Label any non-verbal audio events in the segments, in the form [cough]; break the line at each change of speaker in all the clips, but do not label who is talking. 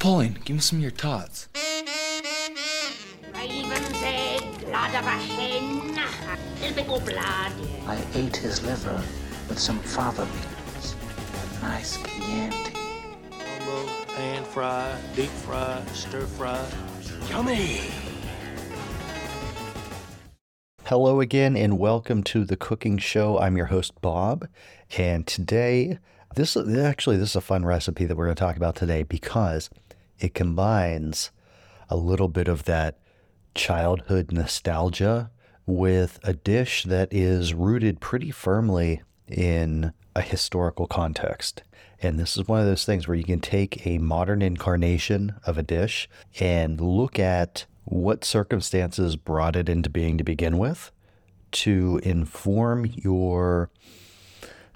Pauline, give me some of your tots.
Raven's egg, blood of a hen, typical blood.
I ate his liver with some fava beans. A nice Chianti.
Combo, pan fry, deep fry, stir fry. Yummy!
Hello again, and welcome to the cooking show. I'm your host, Bob, and today, this is actually this is a fun recipe that we're going to talk about today because it combines a little bit of that childhood nostalgia with a dish that is rooted pretty firmly in a historical context. And this is one of those things where you can take a modern incarnation of a dish and look at what circumstances brought it into being to begin with to inform your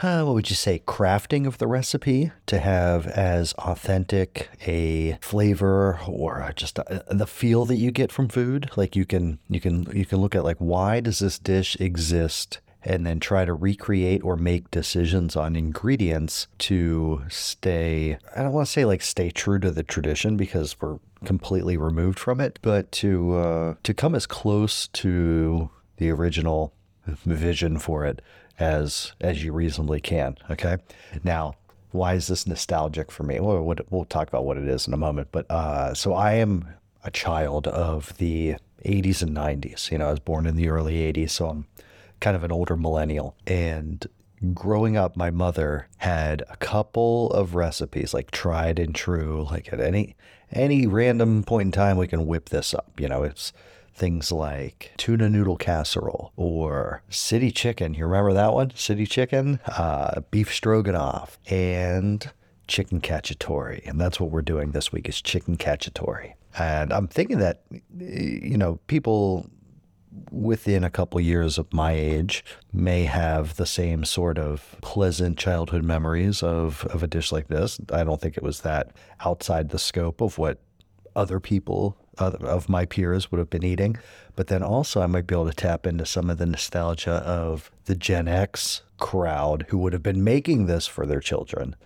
uh, what would you say, crafting of the recipe to have as authentic a flavor or just a, uh, the feel that you get from food. Like you can you can you can look at like why does this dish exist and then try to recreate or make decisions on ingredients to stay I don't want to say like stay true to the tradition because we're completely removed from it, but to uh, to come as close to the original vision for it as as you reasonably can. Okay. Now, why is this nostalgic for me? Well, we'll talk about what it is in a moment. But uh, so I am a child of the 80s and 90s. You know, I was born in the early 80s, so I'm kind of an older millennial. And growing up, my mother had a couple of recipes, like tried and true. Like at any any random point in time, we can whip this up. You know, it's things like tuna noodle casserole or city chicken. You remember that one? City chicken, uh, beef stroganoff, and chicken cacciatore. And that's what we're doing this week is chicken cacciatore. And I'm thinking that, you know, people within a couple years of my age may have the same sort of pleasant childhood memories of, of a dish like this. I don't think it was that outside the scope of what other people of my peers would have been eating. But then also, I might be able to tap into some of the nostalgia of the Gen X crowd who would have been making this for their children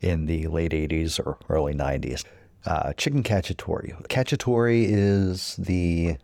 in the late 80s or early 90s. Uh, chicken cacciatore. Cacciatore is the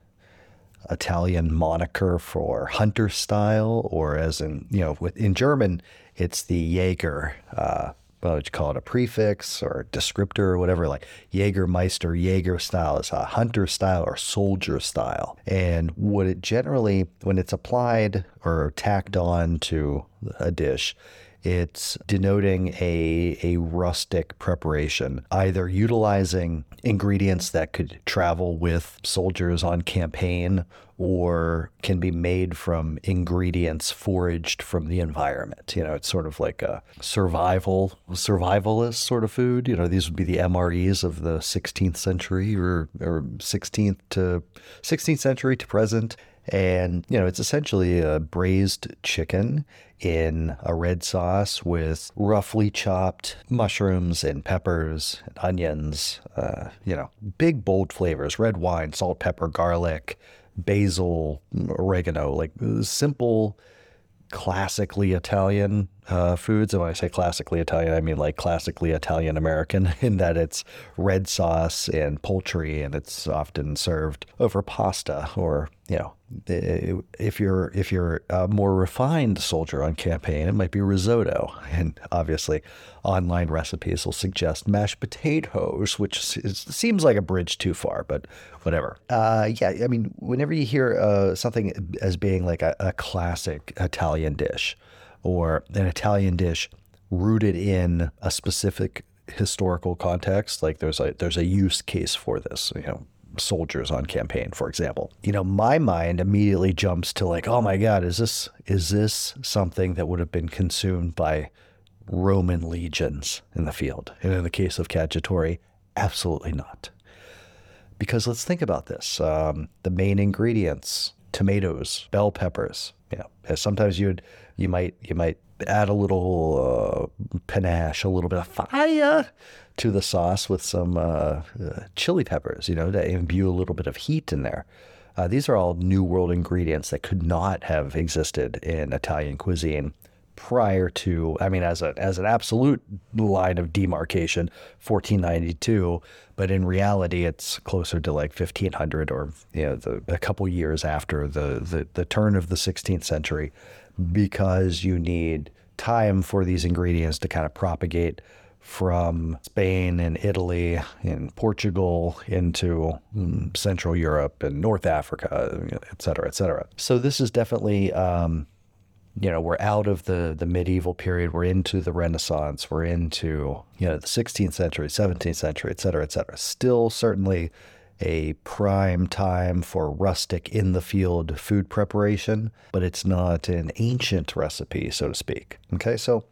Italian moniker for hunter style, or as in, you know, in German, it's the Jaeger uh, what would you call it, a prefix or a descriptor or whatever, like Jägermeister, Jaeger style is a hunter style or soldier style. And what it generally, when it's applied or tacked on to a dish, it's denoting a, a rustic preparation, either utilizing ingredients that could travel with soldiers on campaign or can be made from ingredients foraged from the environment. You know, it's sort of like a survival, survivalist sort of food. You know, these would be the MREs of the 16th century or, or 16th to 16th century to present. And, you know, it's essentially a braised chicken in a red sauce with roughly chopped mushrooms and peppers and onions, uh, you know, big, bold flavors red wine, salt, pepper, garlic, basil, oregano, like simple, classically Italian uh, foods. And when I say classically Italian, I mean like classically Italian American [laughs] in that it's red sauce and poultry, and it's often served over pasta or you know if you're if you're a more refined soldier on campaign, it might be risotto, [laughs] and obviously, online recipes will suggest mashed potatoes, which is, seems like a bridge too far, but whatever. Uh, yeah, I mean, whenever you hear uh, something as being like a, a classic Italian dish, or an Italian dish rooted in a specific historical context, like there's a there's a use case for this, you know soldiers on campaign, for example. You know, my mind immediately jumps to like, oh my God, is this is this something that would have been consumed by Roman legions in the field? And in the case of Cacciatore, absolutely not. Because let's think about this: um, the main ingredients, tomatoes, bell peppers. Yeah, sometimes you'd you might you might add a little uh, panache, a little bit of fire to the sauce with some uh, uh, chili peppers, you know, to imbue a little bit of heat in there. Uh, these are all New World ingredients that could not have existed in Italian cuisine prior to, I mean, as a as an absolute line of demarcation, 1492, but in reality, it's closer to like 1500 or you know the, a couple years after the, the the turn of the 16th century, because you need time for these ingredients to kind of propagate from Spain and Italy and Portugal into mm, Central Europe and North Africa, et cetera, et cetera. So this is definitely, um, you know, we're out of the the medieval period. We're into the Renaissance. We're into you know the 16th century, 17th century, et cetera, et cetera. Still certainly a prime time for rustic in the field food preparation, but it's not an ancient recipe, so to speak. Okay, so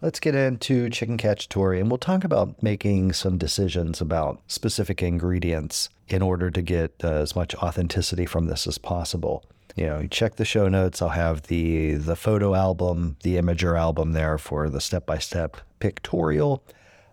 let's get into chicken cacciatore and we'll talk about making some decisions about specific ingredients in order to get uh, as much authenticity from this as possible. You know, check the show notes. I'll have the the photo album, the Imgur album there for the step by step pictorial.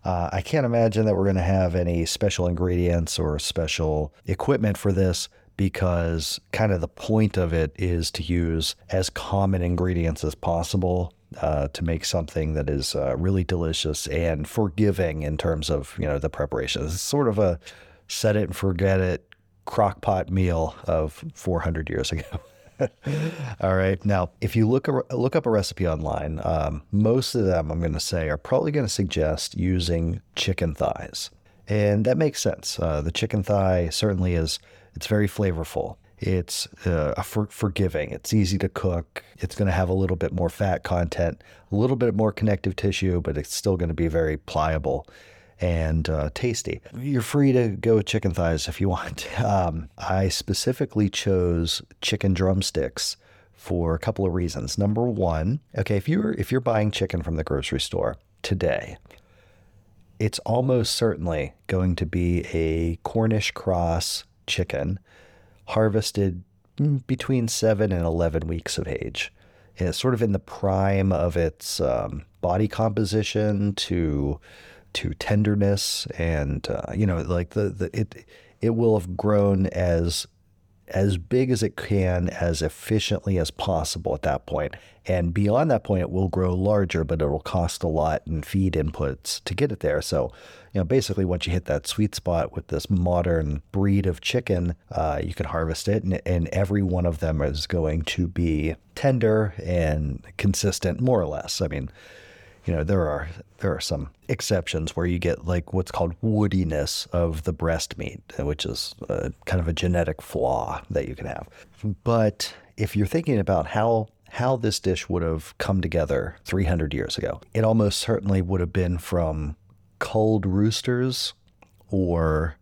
Uh, I can't imagine that we're going to have any special ingredients or special equipment for this because kind of the point of it is to use as common ingredients as possible uh, to make something that is uh, really delicious and forgiving in terms of you know the preparation. It's sort of a set it and forget it crockpot meal of 400 years ago. [laughs] [laughs] All right. Now, if you look look up a recipe online, um, most of them I'm going to say are probably going to suggest using chicken thighs, and that makes sense. Uh, the chicken thigh certainly is. It's very flavorful. It's uh, for, forgiving. It's easy to cook. It's going to have a little bit more fat content, a little bit more connective tissue, but it's still going to be very pliable and uh, tasty. You're free to go with chicken thighs if you want. [laughs] Um, I specifically chose chicken drumsticks for a couple of reasons. Number one, okay, if you're if you're buying chicken from the grocery store today, it's almost certainly going to be a Cornish cross chicken harvested between seven and 11 weeks of age. And it's sort of in the prime of its um, body composition to to tenderness and uh, you know like the, the it it will have grown as as big as it can as efficiently as possible at that point. And beyond that point it will grow larger but it will cost a lot in feed inputs to get it there. So you know basically once you hit that sweet spot with this modern breed of chicken uh, you can harvest it and, and every one of them is going to be tender and consistent more or less. I mean you know there are there are some exceptions where you get like what's called woodiness of the breast meat, which is a, kind of a genetic flaw that you can have. But if you're thinking about how how this dish would have come together 300 years ago, it almost certainly would have been from culled roosters or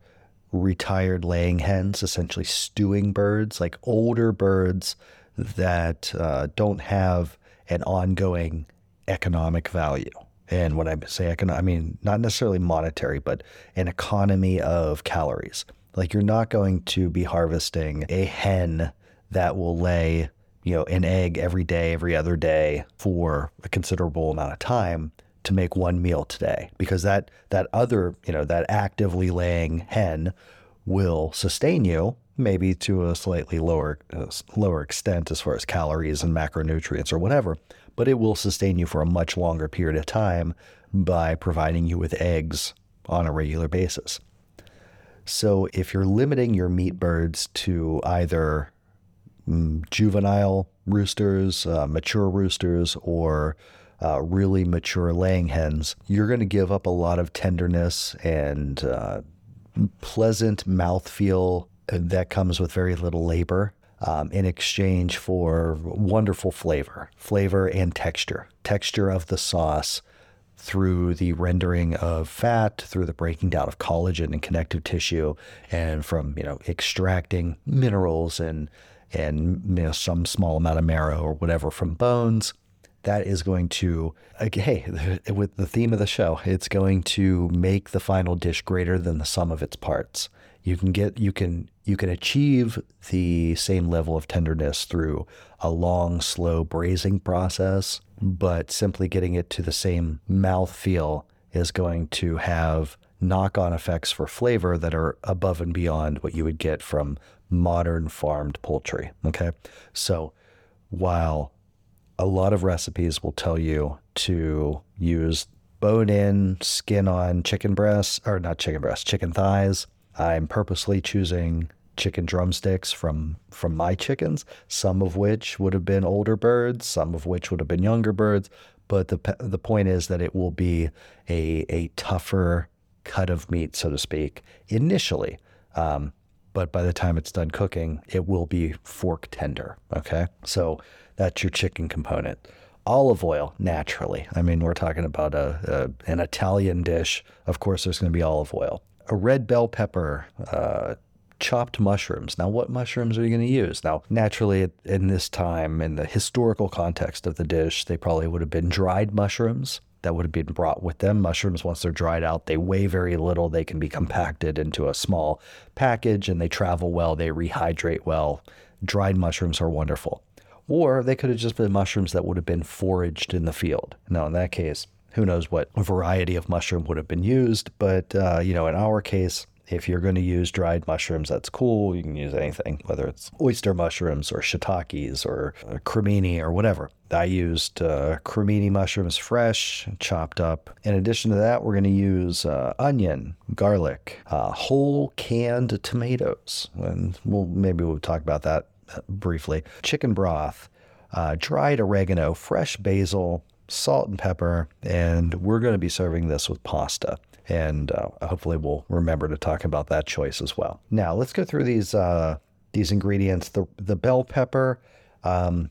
retired laying hens, essentially stewing birds, like older birds that uh, don't have an ongoing economic value. And when I say economic, I mean not necessarily monetary, but an economy of calories. Like you're not going to be harvesting a hen that will lay, you know, an egg every day, every other day for a considerable amount of time to make one meal today because that that other, you know, that actively laying hen will sustain you maybe to a slightly lower uh, lower extent as far as calories and macronutrients or whatever, but it will sustain you for a much longer period of time by providing you with eggs on a regular basis. So if you're limiting your meat birds to either mm, juvenile roosters, uh, mature roosters, or uh, really mature laying hens, you're going to give up a lot of tenderness and uh, pleasant mouthfeel that comes with very little labor um, in exchange for wonderful flavor, flavor and texture, texture of the sauce through the rendering of fat, through the breaking down of collagen and connective tissue, and from you know extracting minerals and and you know, some small amount of marrow or whatever from bones. That is going to, hey, [laughs] with the theme of the show, it's going to make the final dish greater than the sum of its parts. You can get you can you can achieve the same level of tenderness through a long, slow braising process, but simply getting it to the same mouth feel is going to have knock-on effects for flavor that are above and beyond what you would get from modern farmed poultry. Okay. So while a lot of recipes will tell you to use bone in, skin on chicken breasts, or not chicken breasts, chicken thighs. I'm purposely choosing chicken drumsticks from from my chickens, some of which would have been older birds, some of which would have been younger birds. But the the point is that it will be a a tougher cut of meat, so to speak, initially. Um, but by the time it's done cooking, it will be fork tender. Okay, so that's your chicken component. Olive oil, naturally. I mean, we're talking about a, a an Italian dish. Of course, there's going to be olive oil. A red bell pepper, uh, chopped mushrooms. Now, what mushrooms are you going to use? Now, naturally, in this time, in the historical context of the dish, they probably would have been dried mushrooms that would have been brought with them. Mushrooms, once they're dried out, they weigh very little. They can be compacted into a small package and they travel well, they rehydrate well. Dried mushrooms are wonderful. Or they could have just been mushrooms that would have been foraged in the field. Now, in that case, who knows what variety of mushroom would have been used, but uh, you know, in our case, if you're going to use dried mushrooms, that's cool. You can use anything, whether it's oyster mushrooms or shiitakes or uh, cremini or whatever. I used uh, cremini mushrooms fresh, chopped up. In addition to that, we're going to use uh, onion, garlic, uh, whole canned tomatoes, and we'll maybe we'll talk about that uh, briefly. Chicken broth, uh, dried oregano, fresh basil, salt and pepper, and we're going to be serving this with pasta and uh, hopefully we'll remember to talk about that choice as well. Now let's go through these uh, these ingredients. The the bell pepper, um,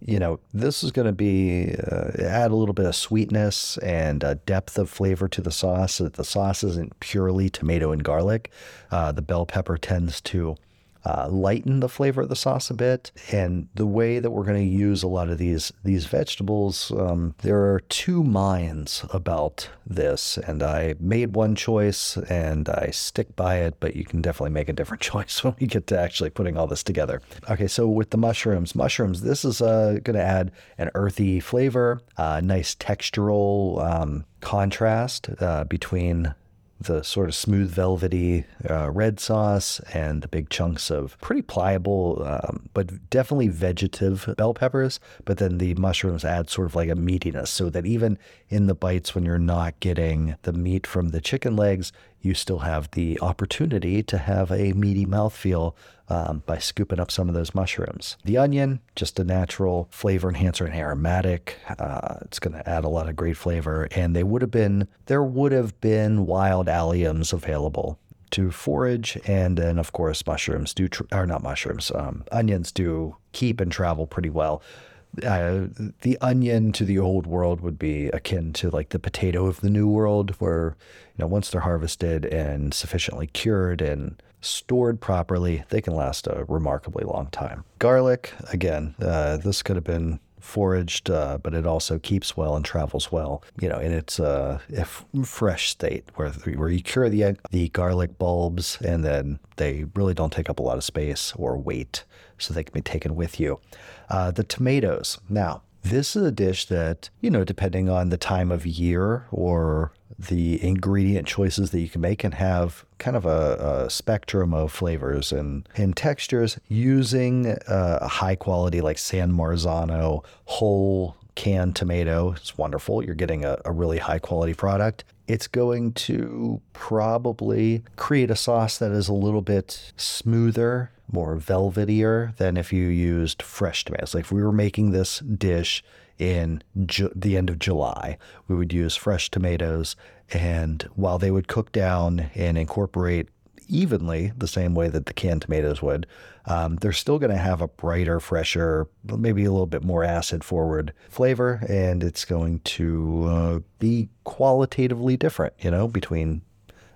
you know, this is going to be uh, add a little bit of sweetness and a depth of flavor to the sauce. So that the sauce isn't purely tomato and garlic. Uh, the bell pepper tends to uh, lighten the flavor of the sauce a bit. And the way that we're going to use a lot of these these vegetables, um, there are two minds about this, and I made one choice and I stick by it. But you can definitely make a different [laughs] choice when we get to actually putting all this together. Okay, so with the mushrooms, mushrooms, this is uh, going to add an earthy flavor, uh, nice textural um, contrast uh, between the sort of smooth, velvety uh, red sauce and the big chunks of pretty pliable, um, but definitely vegetative bell peppers. But then the mushrooms add sort of like a meatiness so that even in the bites, when you're not getting the meat from the chicken legs, you still have the opportunity to have a meaty mouthfeel um, by scooping up some of those mushrooms. The onion, just a natural flavor enhancer and aromatic. Uh, it's going to add a lot of great flavor. And they would have been, there would have been wild alliums available to forage. And then, of course, mushrooms do, or not mushrooms, um, onions do keep and travel pretty well. Uh, the onion to the old world would be akin to like the potato of the new world, where you know once they're harvested and sufficiently cured and stored properly, they can last a remarkably long time. Garlic, again, uh, this could have been foraged, uh, but it also keeps well and travels well, you know, in its uh, fresh state, where where you cure the the garlic bulbs and then they really don't take up a lot of space or weight, so they can be taken with you. Uh, the tomatoes, now. This is a dish that, you know, depending on the time of year or the ingredient choices that you can make can have kind of a, a spectrum of flavors and, and textures using uh, a high quality like San Marzano whole canned tomato. It's wonderful. You're getting a, a really high quality product. It's going to probably create a sauce that is a little bit smoother, more velvetier than if you used fresh tomatoes. Like if we were making this dish in ju- the end of July. We would use fresh tomatoes, and while they would cook down and incorporate evenly the same way that the canned tomatoes would, um, they're still going to have a brighter, fresher, maybe a little bit more acid forward flavor, and it's going to uh, be qualitatively different, you know, between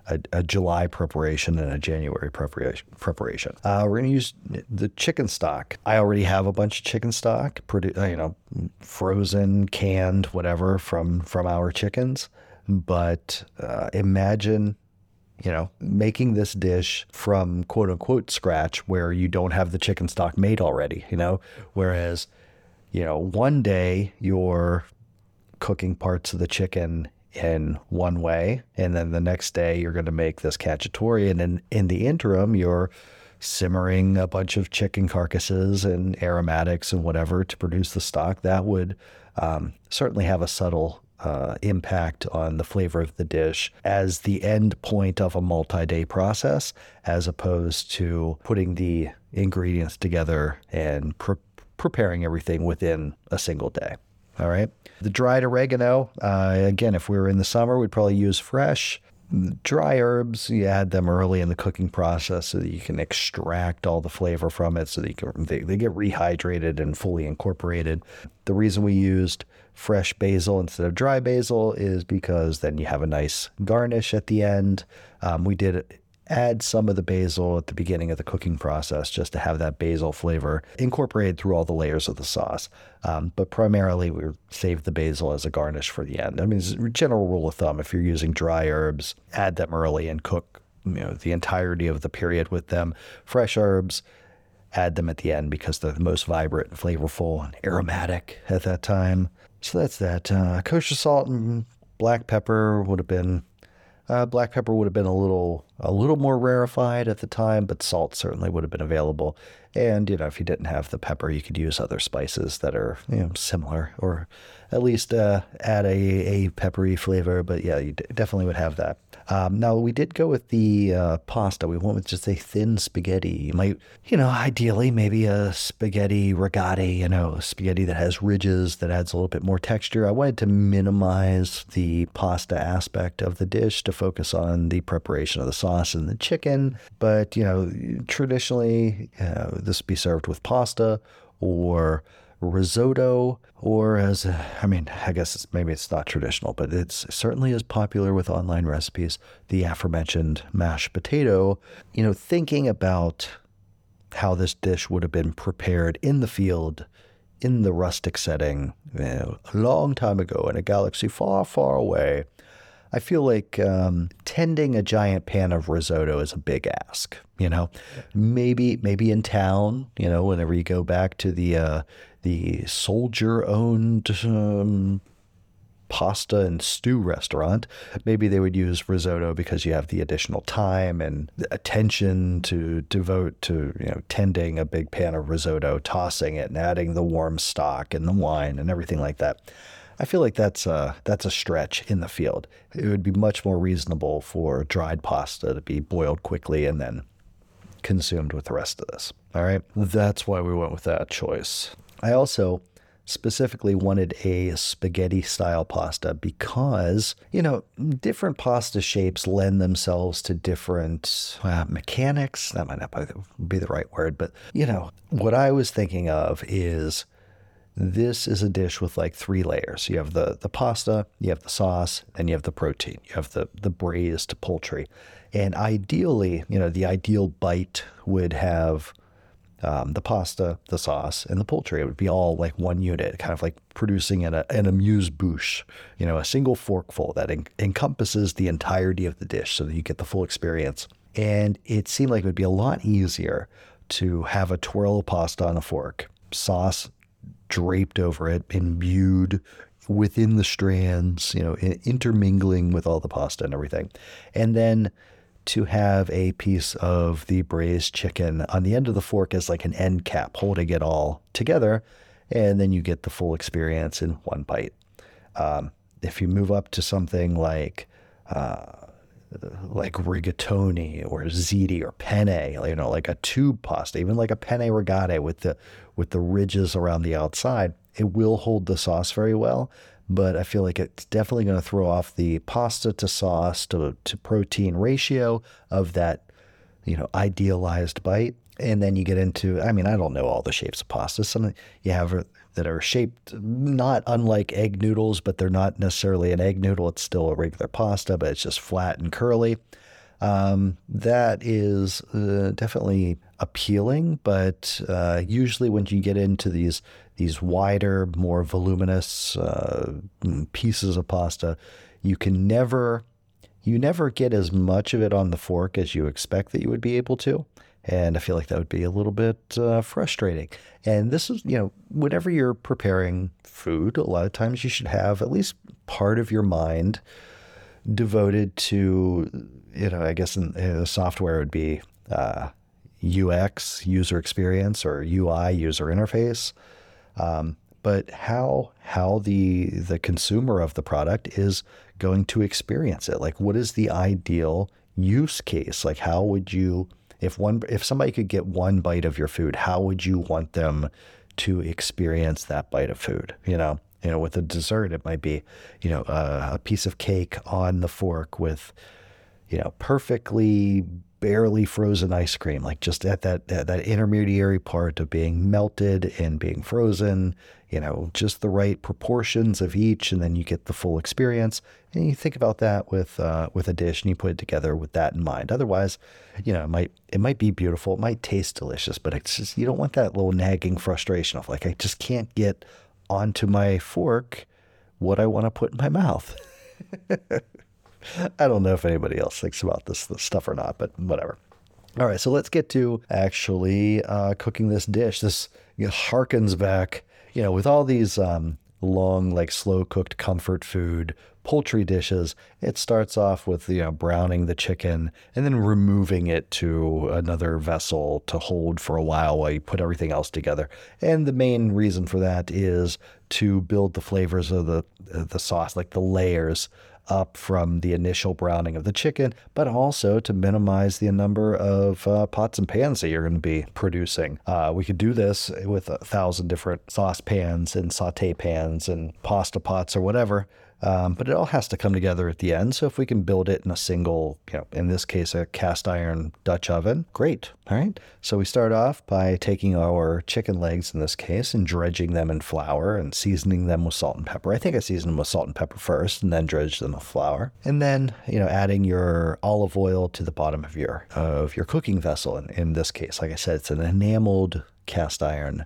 a, a, July preparation and a January preparation. Uh, we're going to use the chicken stock. I already have a bunch of chicken stock, produ- uh, you know, frozen, canned, whatever from from our chickens. But uh, imagine you know, making this dish from quote unquote scratch where you don't have the chicken stock made already, you know, whereas, you know, one day you're cooking parts of the chicken in one way, and then the next day you're going to make this cacciatore, and then in the interim you're simmering a bunch of chicken carcasses and aromatics and whatever to produce the stock, that would um, certainly have a subtle uh, impact on the flavor of the dish as the end point of a multi day process, as opposed to putting the ingredients together and pre- preparing everything within a single day. All right. The dried oregano, uh, again, if we were in the summer, we'd probably use fresh. Dry herbs, you add them early in the cooking process so that you can extract all the flavor from it so that can, they, they get rehydrated and fully incorporated. The reason we used fresh basil instead of dry basil is because then you have a nice garnish at the end. Um, we did add some of the basil at the beginning of the cooking process just to have that basil flavor incorporated through all the layers of the sauce. Um, but primarily, we save the basil as a garnish for the end. I mean, general rule of thumb: if you're using dry herbs, add them early and cook you know the entirety of the period with them. Fresh herbs. Add them at the end because they're the most vibrant and flavorful and aromatic at that time. So that's that. Uh, kosher salt and black pepper would have been uh, black pepper would have been a little a little more rarefied at the time, but salt certainly would have been available. And you know, if you didn't have the pepper, you could use other spices that are you know, similar, or at least uh, add a, a peppery flavor. But yeah, you d- definitely would have that. Um, now we did go with the uh, pasta. We went with just a thin spaghetti. You might, you know, ideally maybe a spaghetti rigati. You know, spaghetti that has ridges that adds a little bit more texture. I wanted to minimize the pasta aspect of the dish to focus on the preparation of the sauce and the chicken. But you know, traditionally uh, this would be served with pasta or risotto, or as I mean, I guess it's, maybe it's not traditional, but it's certainly as popular with online recipes. The aforementioned mashed potato. You know, thinking about how this dish would have been prepared in the field, in the rustic setting, you know, a long time ago in a galaxy far, far away. I feel like um, tending a giant pan of risotto is a big ask. You know, maybe maybe in town, you know, whenever you go back to the uh, the soldier-owned um, pasta and stew restaurant, maybe they would use risotto because you have the additional time and attention to devote to you know tending a big pan of risotto, tossing it, and adding the warm stock and the wine and everything like that. I feel like that's a, that's a stretch in the field. It would be much more reasonable for dried pasta to be boiled quickly and then consumed with the rest of this. All right. That's why we went with that choice. I also specifically wanted a spaghetti style pasta because, you know, different pasta shapes lend themselves to different uh, mechanics. That might not be the right word, but, you know, what I was thinking of is this is a dish with like three layers. You have the the pasta, you have the sauce, and you have the protein. You have the the braised poultry, and ideally, you know, the ideal bite would have um, the pasta, the sauce, and the poultry. It would be all like one unit, kind of like producing an, an amuse bouche, you know, a single forkful that en- encompasses the entirety of the dish, so that you get the full experience. And it seemed like it would be a lot easier to have a twirl of pasta on a fork, sauce draped over it, imbued within the strands, you know, intermingling with all the pasta and everything. And then to have a piece of the braised chicken on the end of the fork as like an end cap, holding it all together. And then you get the full experience in one bite. Um, if you move up to something like, uh, like rigatoni or ziti or penne, you know, like a tube pasta, even like a penne rigate with the with the ridges around the outside, it will hold the sauce very well. But I feel like it's definitely going to throw off the pasta to sauce to, to protein ratio of that, you know, idealized bite. And then you get into, I mean, I don't know all the shapes of pasta. Some you have that are shaped not unlike egg noodles, but they're not necessarily an egg noodle. It's still a regular pasta, but it's just flat and curly. Um, that is uh, definitely appealing, but uh, usually when you get into these these wider, more voluminous uh, pieces of pasta, you can never you never get as much of it on the fork as you expect that you would be able to. And I feel like that would be a little bit uh, frustrating. And this is, you know, whenever you're preparing food, a lot of times you should have at least part of your mind devoted to, you know, I guess in, in the software would be uh, UX, user experience, or UI, user interface, um, but how how the the consumer of the product is going to experience it. Like, what is the ideal use case? Like, how would you if one if somebody could get one bite of your food, how would you want them to experience that bite of food? You know, you know, with a dessert, it might be, you know, uh, a piece of cake on the fork with, you know, perfectly barely frozen ice cream, like just at that, that that intermediary part of being melted and being frozen, you know, just the right proportions of each, and then you get the full experience. And you think about that with uh, with a dish, and you put it together with that in mind. Otherwise, you know, it might it might be beautiful, it might taste delicious, but it's just you don't want that little nagging frustration of like I just can't get onto my fork what I want to put in my mouth. [laughs] [laughs] I don't know if anybody else thinks about this, this stuff or not, but whatever. All right, so let's get to actually uh, cooking this dish. This you know, harkens back, you know, with all these um, long, like slow cooked comfort food poultry dishes. It starts off with you know browning the chicken and then removing it to another vessel to hold for a while while you put everything else together. And the main reason for that is to build the flavors of the the sauce, like the layers up from the initial browning of the chicken, but also to minimize the number of uh, pots and pans that you're going to be producing. Uh, we could do this with a thousand different sauce pans and saute pans and pasta pots or whatever. Um, but it all has to come together at the end. So if we can build it in a single, you know, in this case, a cast iron Dutch oven, great. All right. So we start off by taking our chicken legs in this case and dredging them in flour and seasoning them with salt and pepper. I think I seasoned them with salt and pepper first and then dredged them with flour. And then, you know, adding your olive oil to the bottom of your of your cooking vessel. In, in this case, like I said, it's an enameled cast iron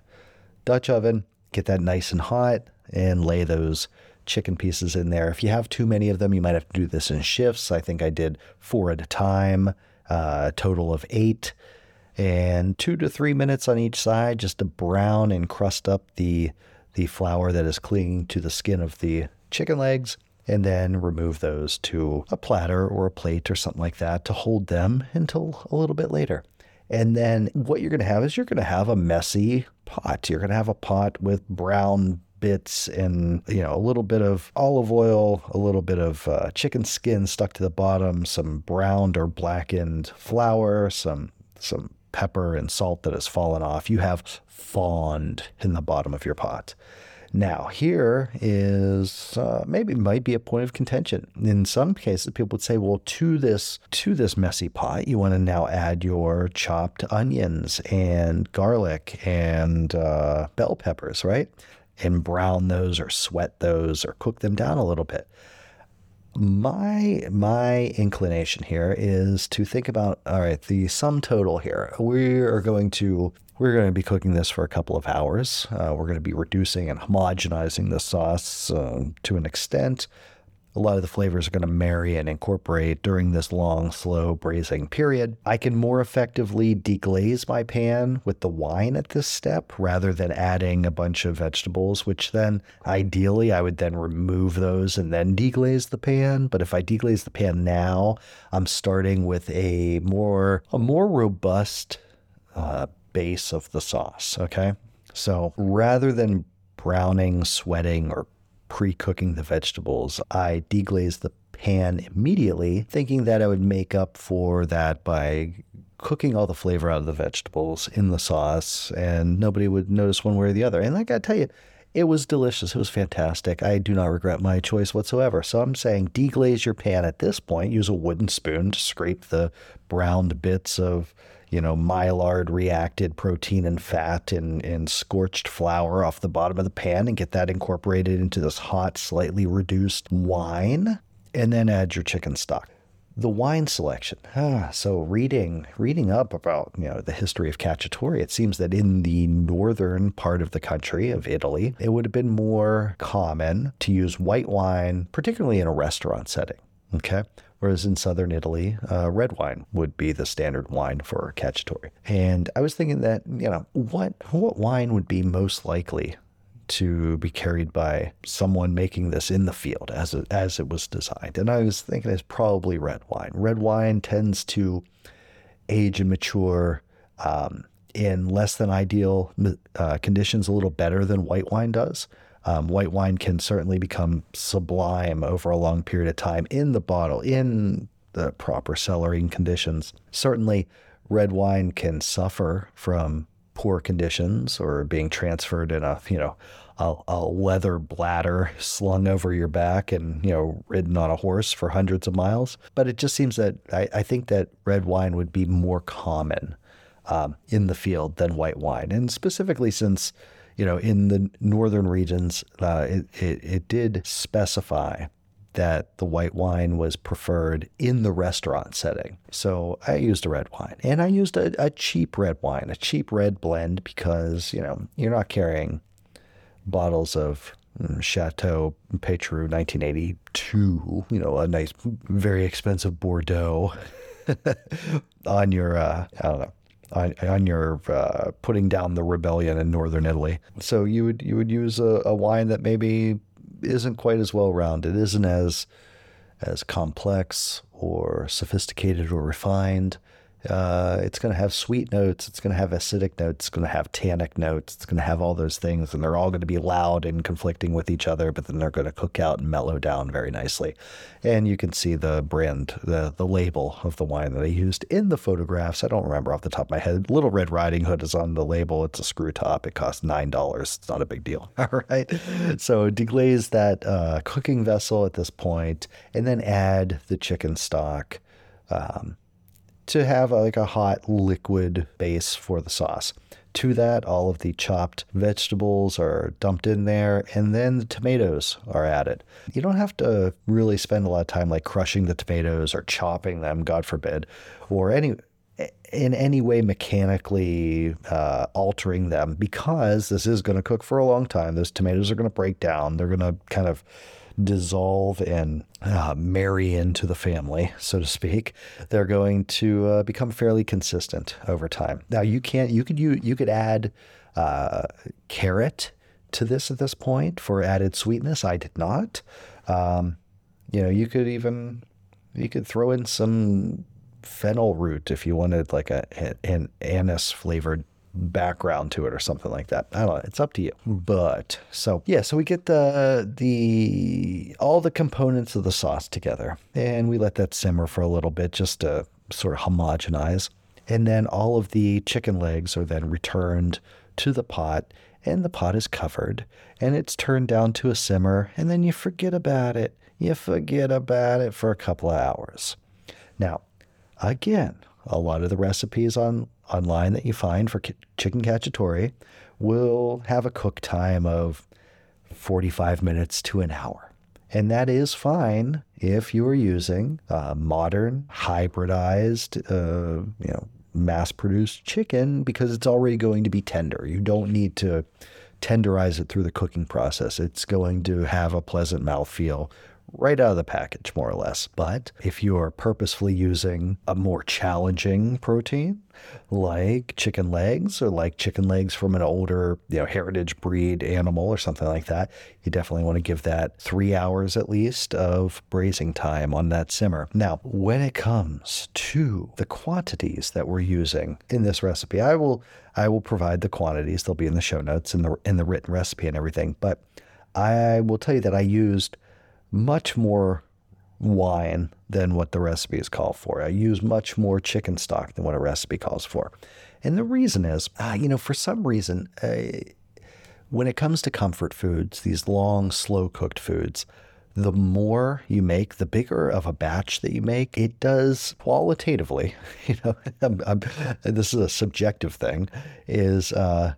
Dutch oven. Get that nice and hot and lay those chicken pieces in there. If you have too many of them, you might have to do this in shifts. I think I did four at a time, uh, a total of eight, and two to three minutes on each side just to brown and crust up the the flour that is clinging to the skin of the chicken legs. And then remove those to a platter or a plate or something like that to hold them until a little bit later. And then what you're going to have is you're going to have a messy pot. You're going to have a pot with brown bits and you know a little bit of olive oil, a little bit of uh, chicken skin stuck to the bottom, some browned or blackened flour, some some pepper and salt that has fallen off. You have fond in the bottom of your pot. Now, here is uh, maybe might be a point of contention. In some cases, people would say, "Well, to this to this messy pot, you want to now add your chopped onions and garlic and uh, bell peppers, right? And brown those or sweat those or cook them down a little bit. My my inclination here is to think about all right, the sum total here. We are going to we're going to be cooking this for a couple of hours. Uh, we're going to be reducing and homogenizing the sauce uh, to an extent a lot of the flavors are going to marry and incorporate during this long, slow braising period. I can more effectively deglaze my pan with the wine at this step rather than adding a bunch of vegetables, which then ideally I would then remove those and then deglaze the pan. But if I deglaze the pan now, I'm starting with a more a more robust uh, base of the sauce. Okay, so rather than browning, sweating, or pre cooking the vegetables, I deglazed the pan immediately, thinking that I would make up for that by cooking all the flavor out of the vegetables in the sauce and nobody would notice one way or the other. And I gotta tell you, it was delicious. It was fantastic. I do not regret my choice whatsoever. So I'm saying deglaze your pan at this point. Use a wooden spoon to scrape the browned bits of you know, Maillard reacted protein and fat and, and scorched flour off the bottom of the pan and get that incorporated into this hot, slightly reduced wine. And then add your chicken stock the wine selection. Ah, so reading reading up about you know the history of cacciatore, it seems that in the northern part of the country of Italy, it would have been more common to use white wine, particularly in a restaurant setting. Okay, whereas in southern Italy, uh, red wine would be the standard wine for cacciatore. And I was thinking that, you know, what what wine would be most likely to be carried by someone making this in the field as it, as it was designed. And I was thinking it's probably red wine. Red wine tends to age and mature um, in less than ideal uh, conditions a little better than white wine does. Um, white wine can certainly become sublime over a long period of time in the bottle, in the proper cellaring conditions. Certainly, red wine can suffer from poor conditions or being transferred in a you know a, a, leather bladder [laughs] slung over your back and you know ridden on a horse for hundreds of miles. But it just seems that I, I think that red wine would be more common um, in the field than white wine, and specifically since you know in the northern regions uh, it, it, it did specify that the white wine was preferred in the restaurant setting. So I used a red wine and I used a, a, cheap red wine, a cheap red blend because, you know, you're not carrying bottles of mm, Chateau Petrus 1982, you know, a nice, very expensive Bordeaux [laughs] on your, uh, I don't know, on, on your uh, putting down the rebellion in northern Italy. So you would you would use a, a wine that maybe isn't quite as well rounded, isn't as as complex or sophisticated or refined. Uh, it's going to have sweet notes. It's going to have acidic notes. It's going to have tannic notes. It's going to have all those things, and they're all going to be loud and conflicting with each other. But then they're going to cook out and mellow down very nicely. And you can see the brand, the the label of the wine that I used in the photographs. I don't remember off the top of my head. Little Red Riding Hood is on the label. It's a screw top. It costs nine dollars. It's not a big deal. [laughs] All right. So deglaze that uh, cooking vessel at this point, and then add the chicken stock. Um, to have like a hot liquid base for the sauce. To that, all of the chopped vegetables are dumped in there, and then the tomatoes are added. You don't have to really spend a lot of time like crushing the tomatoes or chopping them, God forbid, or any in any way mechanically uh, altering them because this is going to cook for a long time. Those tomatoes are going to break down. They're going to kind of dissolve and uh, marry into the family, so to speak, they're going to uh, become fairly consistent over time. Now, you can't. You could you you could add uh, carrot to this at this point for added sweetness. I did not. Um, you know, you could even you could throw in some fennel root if you wanted like a an anise flavored background to it or something like that. I don't know. It's up to you. But so yeah, so we get the the all the components of the sauce together, and we let that simmer for a little bit just to sort of homogenize. And then all of the chicken legs are then returned to the pot, and the pot is covered, and it's turned down to a simmer, and then you forget about it. You forget about it for a couple of hours. Now, again, a lot of the recipes on online that you find for chicken cacciatore will have a cook time of 45 minutes to an hour. And that is fine if you are using uh, modern, hybridized, uh, you know, mass-produced chicken because it's already going to be tender. You don't need to tenderize it through the cooking process. It's going to have a pleasant mouthfeel right out of the package, more or less. But if you are purposefully using a more challenging protein, like chicken legs or like chicken legs from an older, you know, heritage breed animal or something like that, you definitely want to give that three hours at least of braising time on that simmer. Now, when it comes to the quantities that we're using in this recipe, I will I will provide the quantities. They'll be in the show notes in the in the written recipe and everything. But I will tell you that I used much more wine than what the recipes call for. I use much more chicken stock than what a recipe calls for. And the reason is, uh, you know, for some reason, uh, when it comes to comfort foods, these long, slow cooked foods, the more you make, the bigger of a batch that you make, it does qualitatively. [laughs] You know, [laughs] I'm, I'm, this is a subjective thing. Is uh,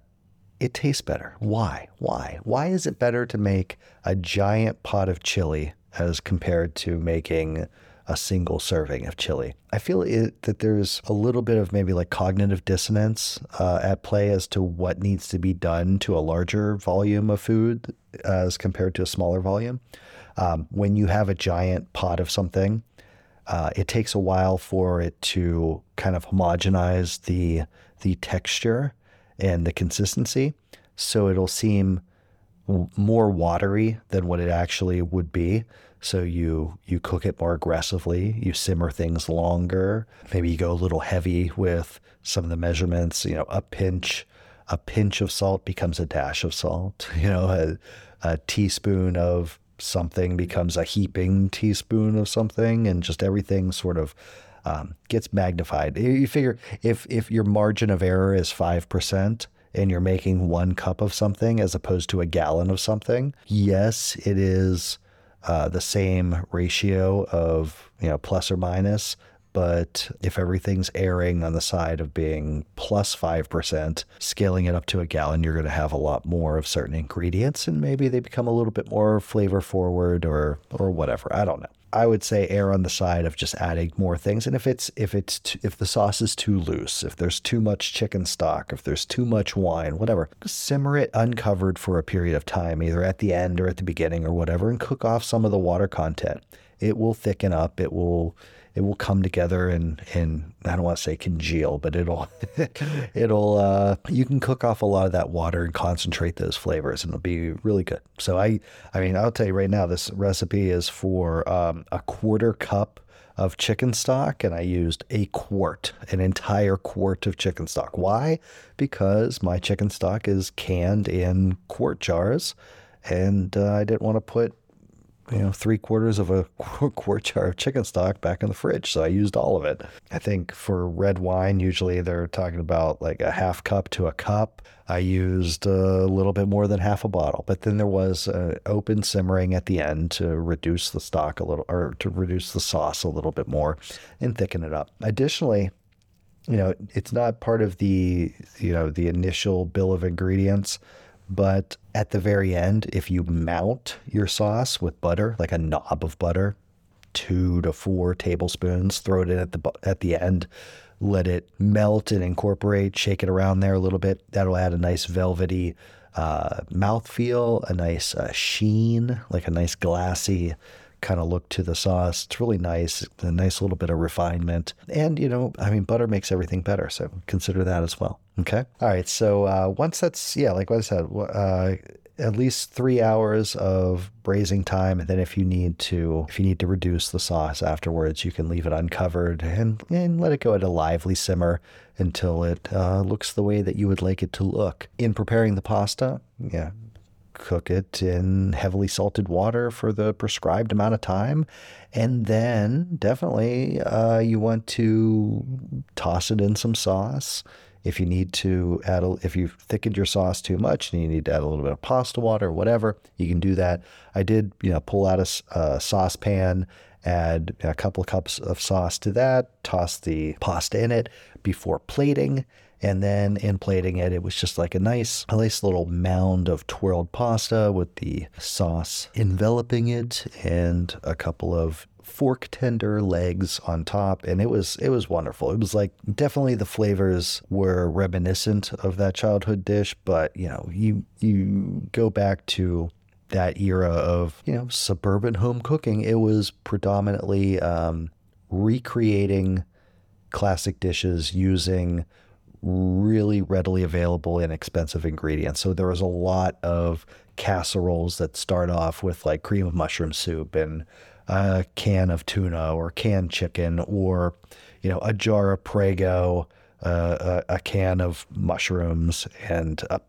it tastes better. Why? Why? Why is it better to make a giant pot of chili as compared to making a single serving of chili? I feel it, that there's a little bit of maybe like cognitive dissonance uh, at play as to what needs to be done to a larger volume of food as compared to a smaller volume. Um, when you have a giant pot of something, uh, it takes a while for it to kind of homogenize the the texture and the consistency. So it'll seem more watery than what it actually would be. So you you cook it more aggressively. You simmer things longer. Maybe you go a little heavy with some of the measurements. You know, a pinch a pinch of salt becomes a dash of salt. [laughs] You know, a, a teaspoon of something becomes a heaping teaspoon of something, and just everything sort of um, gets magnified. You figure if if your margin of error is five percent and you're making one cup of something as opposed to a gallon of something, yes, it is uh, the same ratio of you know plus or minus. But if everything's erring on the side of being plus 5%, scaling it up to a gallon, you're going to have a lot more of certain ingredients and maybe they become a little bit more flavor forward or, or whatever. I don't know. I would say err on the side of just adding more things. And if it's if it's t- if the sauce is too loose, if there's too much chicken stock, if there's too much wine, whatever, simmer it uncovered for a period of time, either at the end or at the beginning or whatever, and cook off some of the water content. It will thicken up. It will it will come together and and I don't want to say congeal, but it'll [laughs] it'll uh, you can cook off a lot of that water and concentrate those flavors, and it'll be really good. So I I mean I'll tell you right now, this recipe is for um, a quarter cup of chicken stock, and I used a quart, an entire quart of chicken stock. Why? Because my chicken stock is canned in quart jars, and uh, I didn't want to put you know, three quarters of a [laughs] quart jar of chicken stock back in the fridge. So I used all of it. I think for red wine, usually they're talking about like a half cup to a cup. I used a little bit more than half a bottle, but then there was open simmering at the end to reduce the stock a little or to reduce the sauce a little bit more and thicken it up. Additionally, you know, it's not part of the, you know, the initial bill of ingredients but at the very end, if you mount your sauce with butter, like a knob of butter, two to four tablespoons, throw it in at the at the end, let it melt and incorporate, shake it around there a little bit. That'll add a nice velvety uh, mouthfeel, a nice uh, sheen, like a nice glassy kind of look to the sauce. It's really nice, a nice little bit of refinement. And, you know, I mean, butter makes everything better. So consider that as well. Okay. All right. So uh, once that's, yeah, like what I said, uh, at least three hours of braising time and then if you need to if you need to reduce the sauce afterwards you can leave it uncovered and, and let it go at a lively simmer until it uh, looks the way that you would like it to look in preparing the pasta yeah cook it in heavily salted water for the prescribed amount of time. And then definitely uh, you want to toss it in some sauce. If you need to add, a, if you've thickened your sauce too much and you need to add a little bit of pasta water or whatever, you can do that. I did, you know, pull out a, a saucepan, add a couple of cups of sauce to that, toss the pasta in it before plating, and then in plating it, it was just like a nice, a nice little mound of twirled pasta with the sauce enveloping it and a couple of fork tender legs on top. And it was it was wonderful. It was like definitely the flavors were reminiscent of that childhood dish but you know you you go back to that era of you know suburban home cooking it was predominantly um, recreating classic dishes using really readily available and inexpensive ingredients. So there was a lot of casseroles that start off with like cream of mushroom soup and a can of tuna or canned chicken or you know a jar of prego, uh, a, a can of mushrooms and a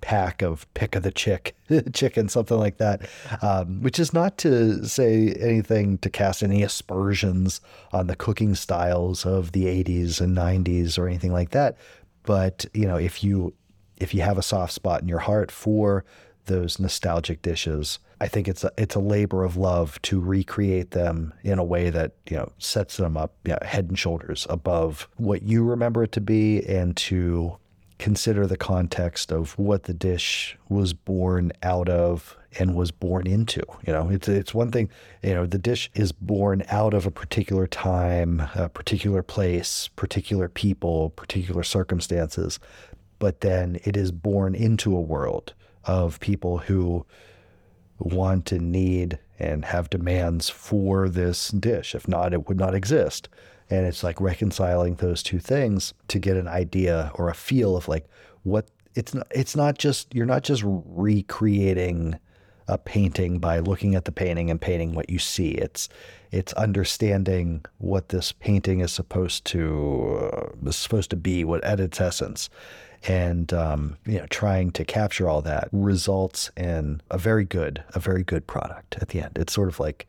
pack of pick of the chick [laughs] chicken, something like that. Um, which is not to say anything to cast any aspersions on the cooking styles of the 80s and 90s or anything like that. But you know, if you if you have a soft spot in your heart for those nostalgic dishes, I think it's a, it's a labor of love to recreate them in a way that you know sets them up you know, head and shoulders above what you remember it to be, and to consider the context of what the dish was born out of and was born into. You know, it's it's one thing. You know, the dish is born out of a particular time, a particular place, particular people, particular circumstances, but then it is born into a world of people who want and need and have demands for this dish. If not, it would not exist. And it's like reconciling those two things to get an idea or a feel of like what it's not it's not just you're not just recreating a painting by looking at the painting and painting what you see. It's it's understanding what this painting is supposed to uh, is supposed to be, what at its essence, and um, you know trying to capture all that results in a very good a very good product at the end. It's sort of like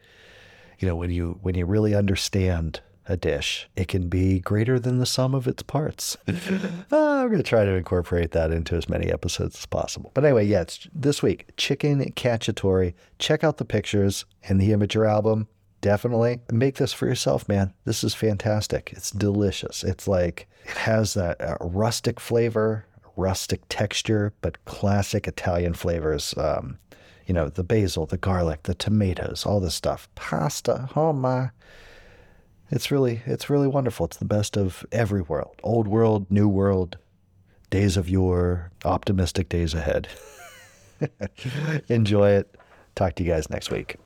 you know when you when you really understand a dish, it can be greater than the sum of its parts. uh, [laughs] I'm going to try to incorporate that into as many episodes as possible. But anyway, yeah, it's this week Chicken Cacciatore. Check out the pictures and the Imgur album. Definitely make this for yourself, man. This is fantastic. It's delicious. It's like it has that uh, rustic flavor, rustic texture, but classic Italian flavors. Um, you know, the basil, the garlic, the tomatoes, all this stuff. Pasta. Oh my it's really it's really wonderful. It's the best of every world. Old world, new world, days of yore, optimistic days ahead. [laughs] Enjoy it. Talk to you guys next week.